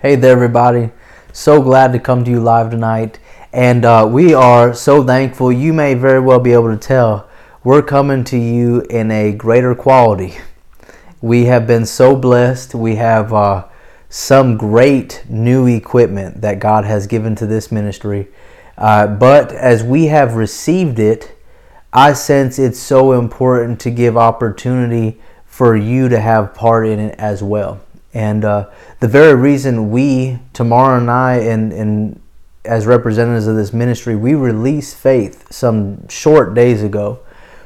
Hey there, everybody. So glad to come to you live tonight. And uh, we are so thankful. You may very well be able to tell we're coming to you in a greater quality. We have been so blessed. We have uh, some great new equipment that God has given to this ministry. Uh, but as we have received it, I sense it's so important to give opportunity for you to have part in it as well. And uh, the very reason we, Tamara and I, and, and as representatives of this ministry, we released faith some short days ago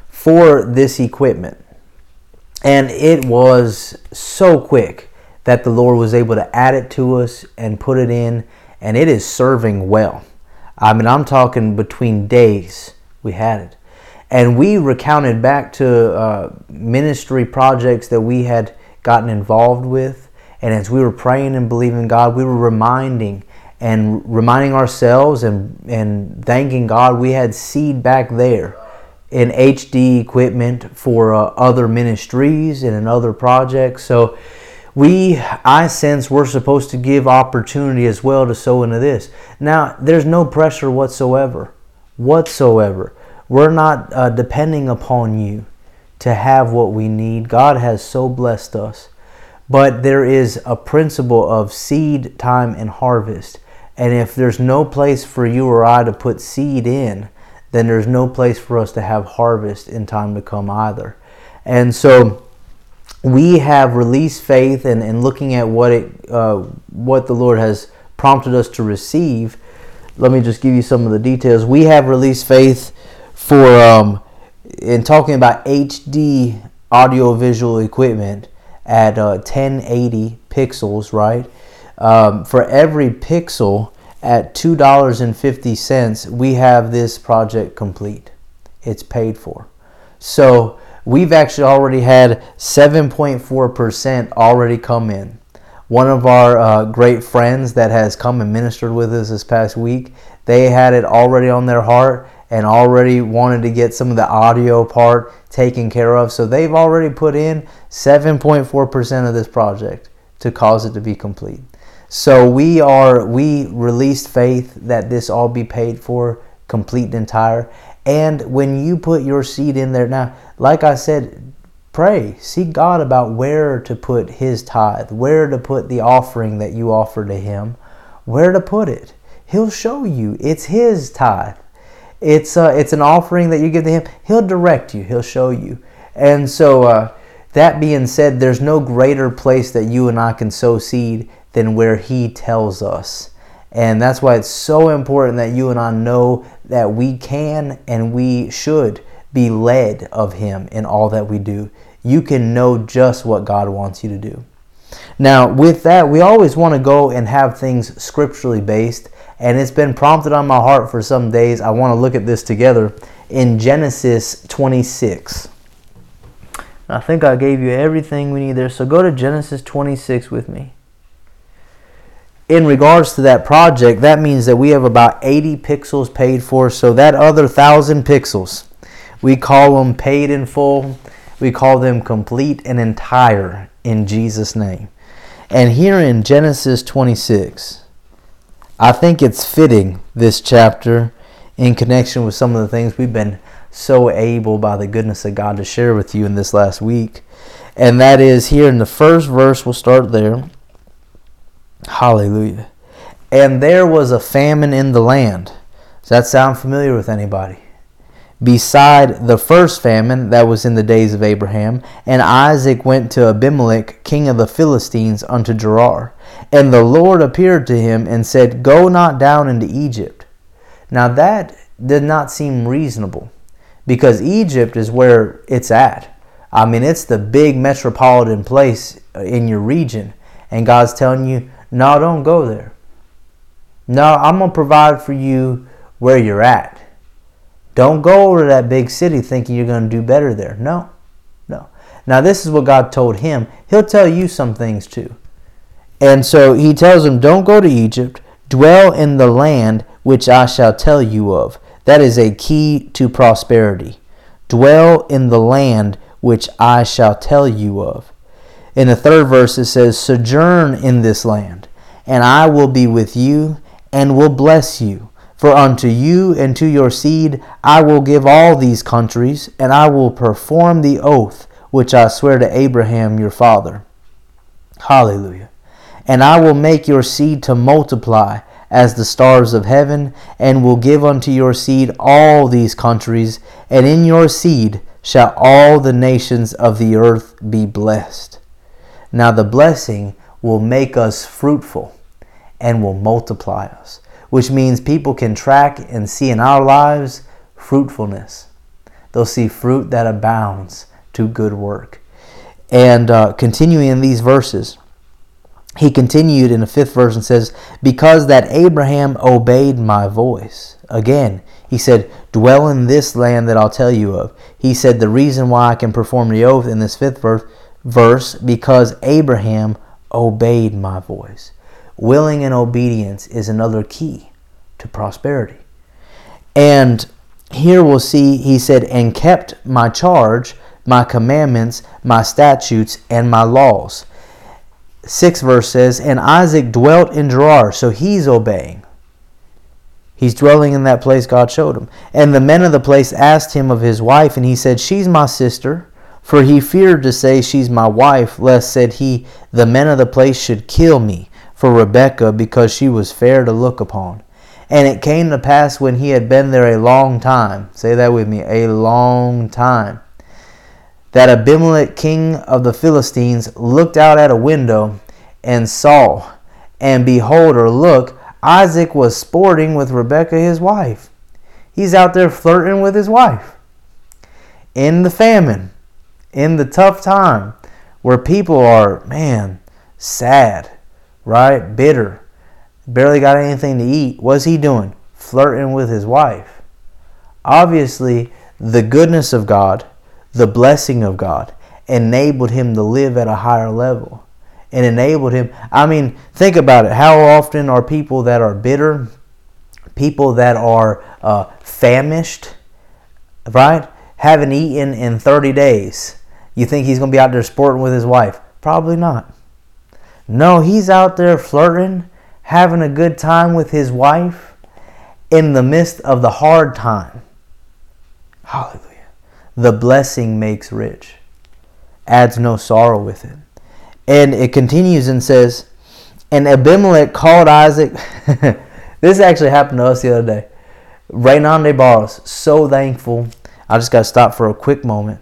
for this equipment. And it was so quick that the Lord was able to add it to us and put it in, and it is serving well. I mean, I'm talking between days we had it. And we recounted back to uh, ministry projects that we had gotten involved with and as we were praying and believing God, we were reminding and reminding ourselves and, and thanking God we had seed back there in HD equipment for uh, other ministries and in other projects. So we, I sense we're supposed to give opportunity as well to sow into this. Now, there's no pressure whatsoever. Whatsoever. We're not uh, depending upon you to have what we need. God has so blessed us. But there is a principle of seed time and harvest. And if there's no place for you or I to put seed in, then there's no place for us to have harvest in time to come either. And so we have released faith and, and looking at what it uh, what the Lord has prompted us to receive. Let me just give you some of the details. We have released faith for um, in talking about HD audiovisual equipment at uh, 1080 pixels, right? Um, for every pixel at $2.50, we have this project complete. It's paid for. So we've actually already had 7.4% already come in. One of our uh, great friends that has come and ministered with us this past week, they had it already on their heart and already wanted to get some of the audio part taken care of. So they've already put in 7.4% of this project to cause it to be complete. So we are we released faith that this all be paid for complete and entire. And when you put your seed in there now, like I said, pray, seek God about where to put his tithe, where to put the offering that you offer to him, where to put it. He'll show you. It's his tithe. It's uh, it's an offering that you give to Him. He'll direct you. He'll show you. And so, uh, that being said, there's no greater place that you and I can sow seed than where He tells us. And that's why it's so important that you and I know that we can and we should be led of Him in all that we do. You can know just what God wants you to do. Now, with that, we always want to go and have things scripturally based and it's been prompted on my heart for some days. I want to look at this together in Genesis 26. I think I gave you everything we need there. So go to Genesis 26 with me. In regards to that project, that means that we have about 80 pixels paid for. So that other 1,000 pixels, we call them paid in full. We call them complete and entire in Jesus' name. And here in Genesis 26, I think it's fitting, this chapter, in connection with some of the things we've been so able by the goodness of God to share with you in this last week. And that is here in the first verse, we'll start there. Hallelujah. And there was a famine in the land. Does that sound familiar with anybody? Beside the first famine that was in the days of Abraham. And Isaac went to Abimelech, king of the Philistines, unto Gerar. And the Lord appeared to him and said, Go not down into Egypt. Now that did not seem reasonable because Egypt is where it's at. I mean, it's the big metropolitan place in your region. And God's telling you, no, don't go there. No, I'm going to provide for you where you're at. Don't go to that big city thinking you're going to do better there. No, no. Now, this is what God told him. He'll tell you some things too. And so he tells him, Don't go to Egypt, dwell in the land which I shall tell you of. That is a key to prosperity. Dwell in the land which I shall tell you of. In the third verse, it says, Sojourn in this land, and I will be with you and will bless you. For unto you and to your seed I will give all these countries, and I will perform the oath which I swear to Abraham your father. Hallelujah. And I will make your seed to multiply as the stars of heaven, and will give unto your seed all these countries, and in your seed shall all the nations of the earth be blessed. Now the blessing will make us fruitful and will multiply us, which means people can track and see in our lives fruitfulness. They'll see fruit that abounds to good work. And uh, continuing in these verses, he continued in the fifth verse and says, Because that Abraham obeyed my voice. Again, he said, Dwell in this land that I'll tell you of. He said, The reason why I can perform the oath in this fifth verse, verse because Abraham obeyed my voice. Willing and obedience is another key to prosperity. And here we'll see, he said, And kept my charge, my commandments, my statutes, and my laws 6 verse says, And Isaac dwelt in Gerar, so he's obeying. He's dwelling in that place God showed him. And the men of the place asked him of his wife, and he said, She's my sister. For he feared to say, She's my wife, lest, said he, the men of the place should kill me for Rebekah, because she was fair to look upon. And it came to pass when he had been there a long time, say that with me, a long time, that Abimelech, king of the Philistines, looked out at a window and saw, and behold, or look, Isaac was sporting with Rebekah, his wife. He's out there flirting with his wife. In the famine, in the tough time, where people are, man, sad, right? Bitter, barely got anything to eat. What's he doing? Flirting with his wife. Obviously, the goodness of God the blessing of God enabled him to live at a higher level and enabled him. I mean, think about it. How often are people that are bitter, people that are uh, famished, right? Haven't eaten in 30 days. You think he's going to be out there sporting with his wife? Probably not. No, he's out there flirting, having a good time with his wife in the midst of the hard time. Hallelujah. The blessing makes rich, adds no sorrow with it. And it continues and says, And Abimelech called Isaac. this actually happened to us the other day. Raynon de Barros, so thankful. I just got to stop for a quick moment.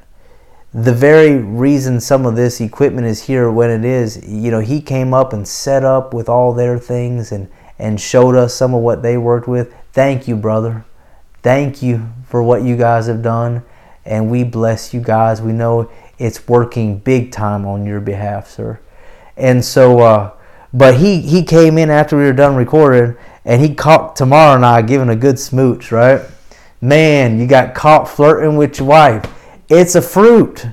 The very reason some of this equipment is here when it is, you know, he came up and set up with all their things and, and showed us some of what they worked with. Thank you, brother. Thank you for what you guys have done and we bless you guys. We know it's working big time on your behalf, sir. And so, uh, but he he came in after we were done recording, and he caught Tamara and I giving a good smooch, right? Man, you got caught flirting with your wife. It's a fruit.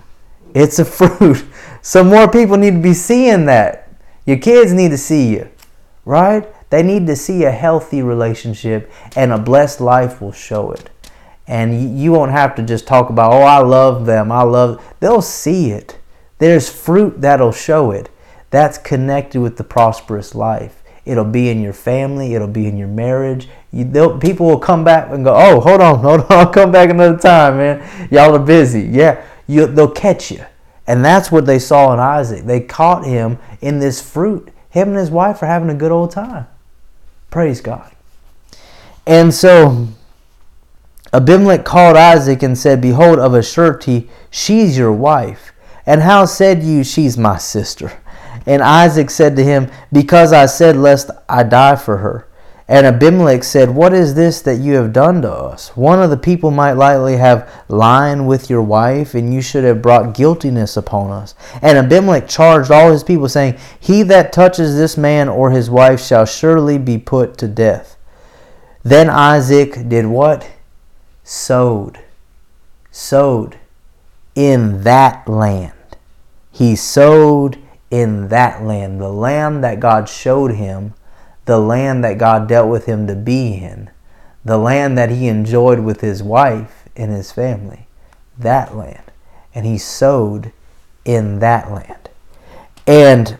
It's a fruit. So more people need to be seeing that. Your kids need to see you, right? They need to see a healthy relationship, and a blessed life will show it and you won't have to just talk about oh i love them i love they'll see it there's fruit that'll show it that's connected with the prosperous life it'll be in your family it'll be in your marriage you, people will come back and go oh hold on hold on i'll come back another time man. Y'all are busy. Yeah you, they'll catch you. And that's what they saw in isaac. They caught him in this fruit. Him and his wife are having a good old time. Praise god. And so Abimelech called Isaac and said, Behold, of a surety, she's your wife. And how said you, She's my sister? And Isaac said to him, Because I said, Lest I die for her. And Abimelech said, What is this that you have done to us? One of the people might lightly have lied with your wife, and you should have brought guiltiness upon us. And Abimelech charged all his people, saying, He that touches this man or his wife shall surely be put to death. Then Isaac did what? sowed, sowed in that land. He sowed in that land, the land that God showed him, the land that God dealt with him to be in, the land that he enjoyed with his wife and his family, that land. And he sowed in that land and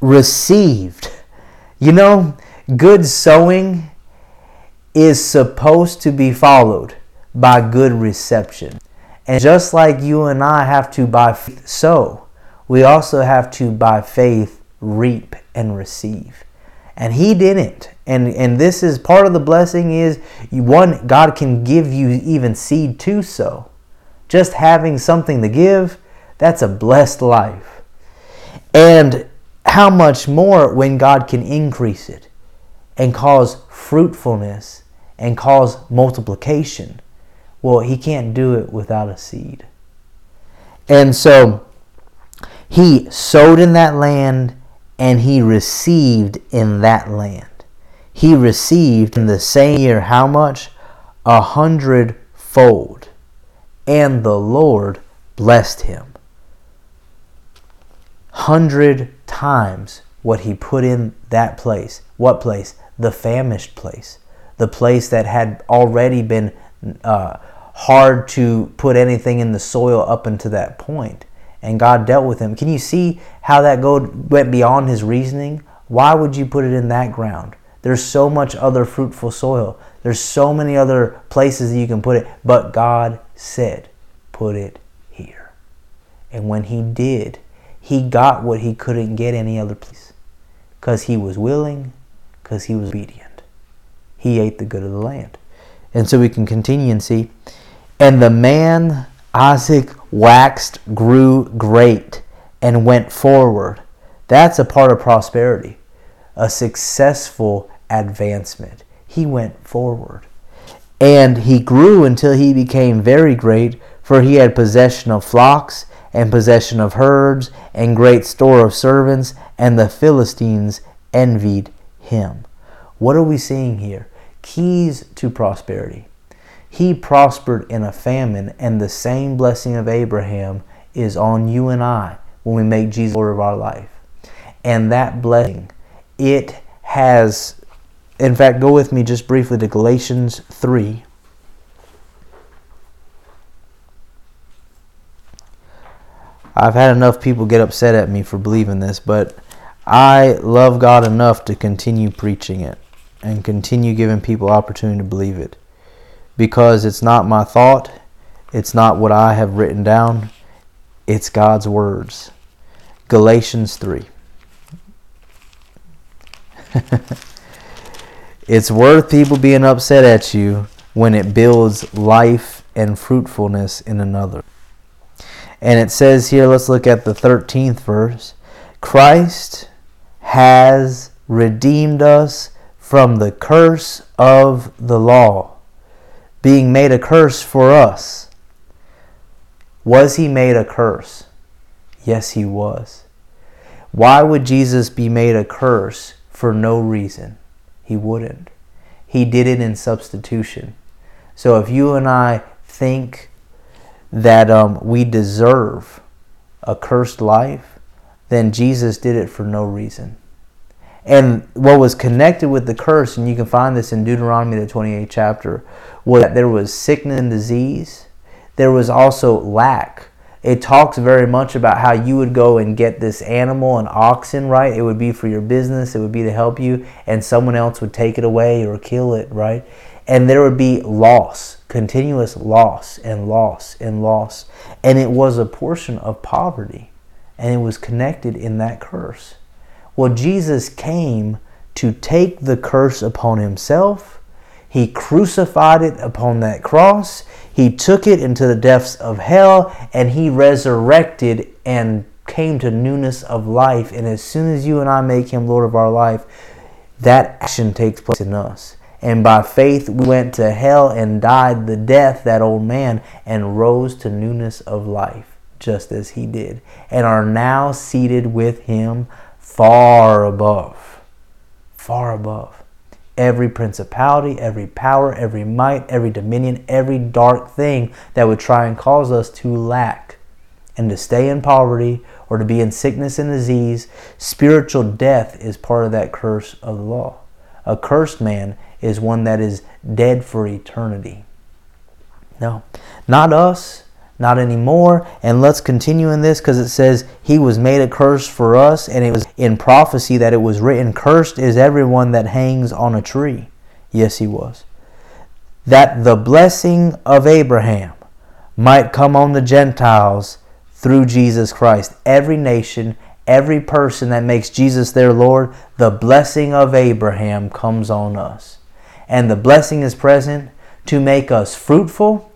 received. You know, good sowing is supposed to be followed by good reception. And just like you and I have to by faith sow, we also have to by faith reap and receive. And he didn't. And and this is part of the blessing is one God can give you even seed to sow. Just having something to give, that's a blessed life. And how much more when God can increase it and cause fruitfulness and cause multiplication. Well, he can't do it without a seed. And so he sowed in that land and he received in that land. He received in the same year how much? A hundredfold. And the Lord blessed him. Hundred times what he put in that place. What place? The famished place. The place that had already been uh, hard to put anything in the soil up until that point and God dealt with him. Can you see how that go, went beyond his reasoning? Why would you put it in that ground? There's so much other fruitful soil. There's so many other places that you can put it. But God said, put it here. And when he did, he got what he couldn't get any other place. Because he was willing, because he was obedient. He ate the good of the land. And so we can continue and see. And the man Isaac waxed, grew great, and went forward. That's a part of prosperity, a successful advancement. He went forward. And he grew until he became very great, for he had possession of flocks, and possession of herds, and great store of servants, and the Philistines envied him. What are we seeing here? Keys to prosperity. He prospered in a famine, and the same blessing of Abraham is on you and I when we make Jesus Lord of our life. And that blessing, it has, in fact, go with me just briefly to Galatians 3. I've had enough people get upset at me for believing this, but I love God enough to continue preaching it and continue giving people opportunity to believe it because it's not my thought, it's not what I have written down, it's God's words. Galatians 3. it's worth people being upset at you when it builds life and fruitfulness in another. And it says here, let's look at the 13th verse Christ has redeemed us from the curse of the law being made a curse for us. Was he made a curse? Yes, he was. Why would Jesus be made a curse for no reason? He wouldn't. He did it in substitution. So if you and I think that um, we deserve a cursed life, then Jesus did it for no reason. And what was connected with the curse, and you can find this in Deuteronomy, the 28th chapter, was that there was sickness and disease. There was also lack. It talks very much about how you would go and get this animal, an oxen, right? It would be for your business, it would be to help you, and someone else would take it away or kill it, right? And there would be loss, continuous loss and loss and loss. And it was a portion of poverty, and it was connected in that curse. Well, Jesus came to take the curse upon himself. He crucified it upon that cross. He took it into the depths of hell and he resurrected and came to newness of life. And as soon as you and I make him Lord of our life, that action takes place in us. And by faith, we went to hell and died the death, that old man, and rose to newness of life, just as he did, and are now seated with him far above, far above every principality, every power, every might, every dominion, every dark thing that would try and cause us to lack and to stay in poverty or to be in sickness and disease. Spiritual death is part of that curse of the law. A cursed man is one that is dead for eternity. No, not us, not anymore. And let's continue in this because it says he was made a curse for us, and it was in prophecy that it was written, Cursed is everyone that hangs on a tree. Yes, he was. That the blessing of Abraham might come on the Gentiles through Jesus Christ. Every nation, every person that makes Jesus their Lord, the blessing of Abraham comes on us. And the blessing is present to make us fruitful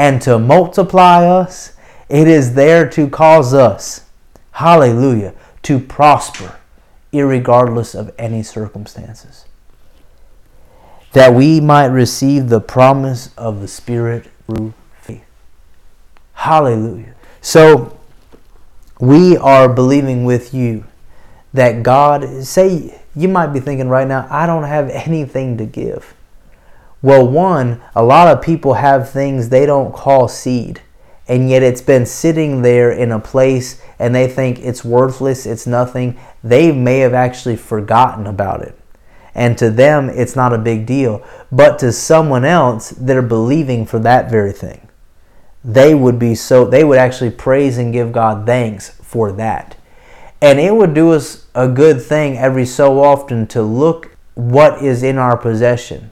and to multiply us. It is there to cause us, hallelujah, to prosper, regardless of any circumstances. That we might receive the promise of the Spirit through faith. Hallelujah. So, we are believing with you that God, say, you might be thinking right now, I don't have anything to give. Well, one, a lot of people have things they don't call seed, and yet it's been sitting there in a place and they think it's worthless, it's nothing. They may have actually forgotten about it. And to them, it's not a big deal. But to someone else, they're believing for that very thing. They would be so, they would actually praise and give God thanks for that. And it would do us a good thing every so often to look what is in our possession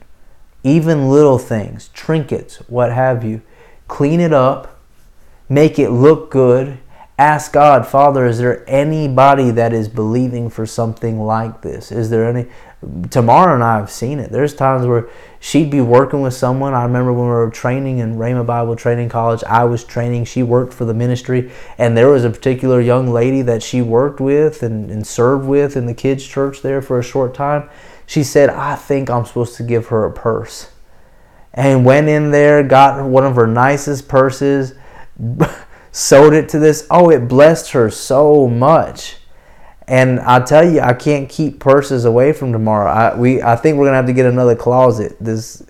even little things, trinkets, what have you. Clean it up, make it look good. Ask God, Father, is there anybody that is believing for something like this? Is there any? Tamara and I have seen it. There's times where she'd be working with someone. I remember when we were training in Rhema Bible Training College, I was training. She worked for the ministry, and there was a particular young lady that she worked with and, and served with in the kids' church there for a short time she said, I think I'm supposed to give her a purse. And went in there, got one of her nicest purses, sold it to this. Oh, it blessed her so much. And I tell you, I can't keep purses away from Tamara. I we I think we're gonna have to get another closet. This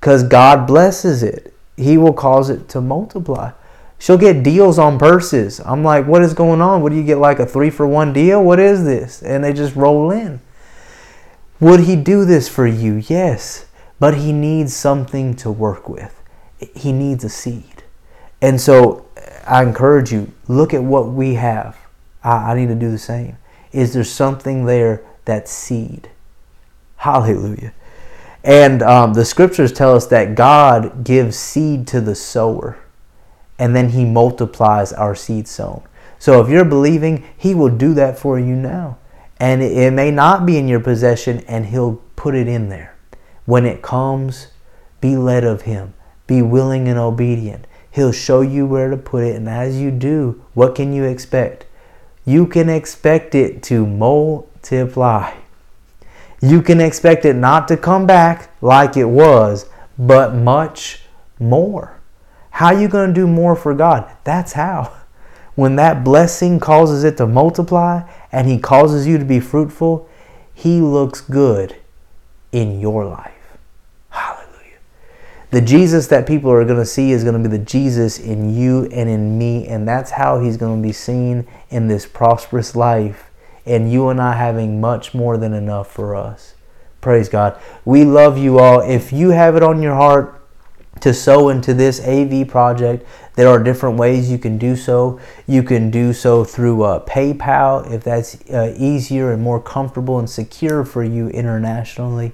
because God blesses it. He will cause it to multiply. She'll get deals on purses. I'm like, what is going on? What do you get like a three for one deal? What is this? And they just roll in. Would he do this for you? Yes. But he needs something to work with. He needs a seed. And so I encourage you, look at what we have. I, I need to do the same. Is there something there that's seed? Hallelujah. And um, the scriptures tell us that God gives seed to the sower, and then He multiplies our seed sown. So if you're believing, He will do that for you now and it may not be in your possession, and He'll put it in there. When it comes, be led of Him, be willing and obedient. He'll show you where to put it, and as you do, what can you expect? You can expect it to multiply. You can expect it not to come back like it was, but much more. How are you going to do more for God? That's how. When that blessing causes it to multiply and He causes you to be fruitful, He looks good in your life. Hallelujah. The Jesus that people are going to see is going to be the Jesus in you and in me, and that's how He's going to be seen in this prosperous life, and you and I having much more than enough for us. Praise God. We love you all. If you have it on your heart, to sow into this AV project. There are different ways you can do so. You can do so through uh, PayPal if that's uh, easier and more comfortable and secure for you internationally.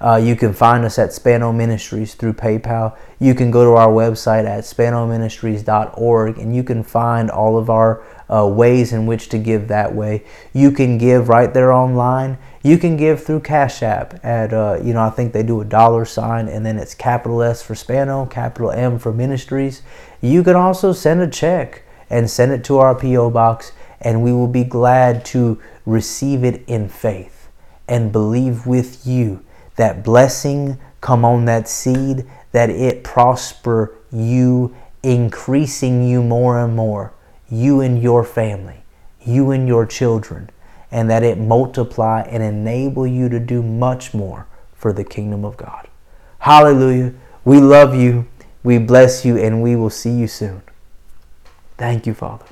Uh, you can find us at Spano Ministries through PayPal. You can go to our website at spanoministries.org and you can find all of our uh, ways in which to give that way. You can give right there online. You can give through Cash App at, uh, you know, I think they do a dollar sign and then it's capital S for Spano, capital M for Ministries. You can also send a check and send it to our P.O. Box and we will be glad to receive it in faith and believe with you that blessing come on that seed, that it prosper you, increasing you more and more you and your family, you and your children, and that it multiply and enable you to do much more for the kingdom of God. Hallelujah. We love you. We bless you, and we will see you soon. Thank you, Father.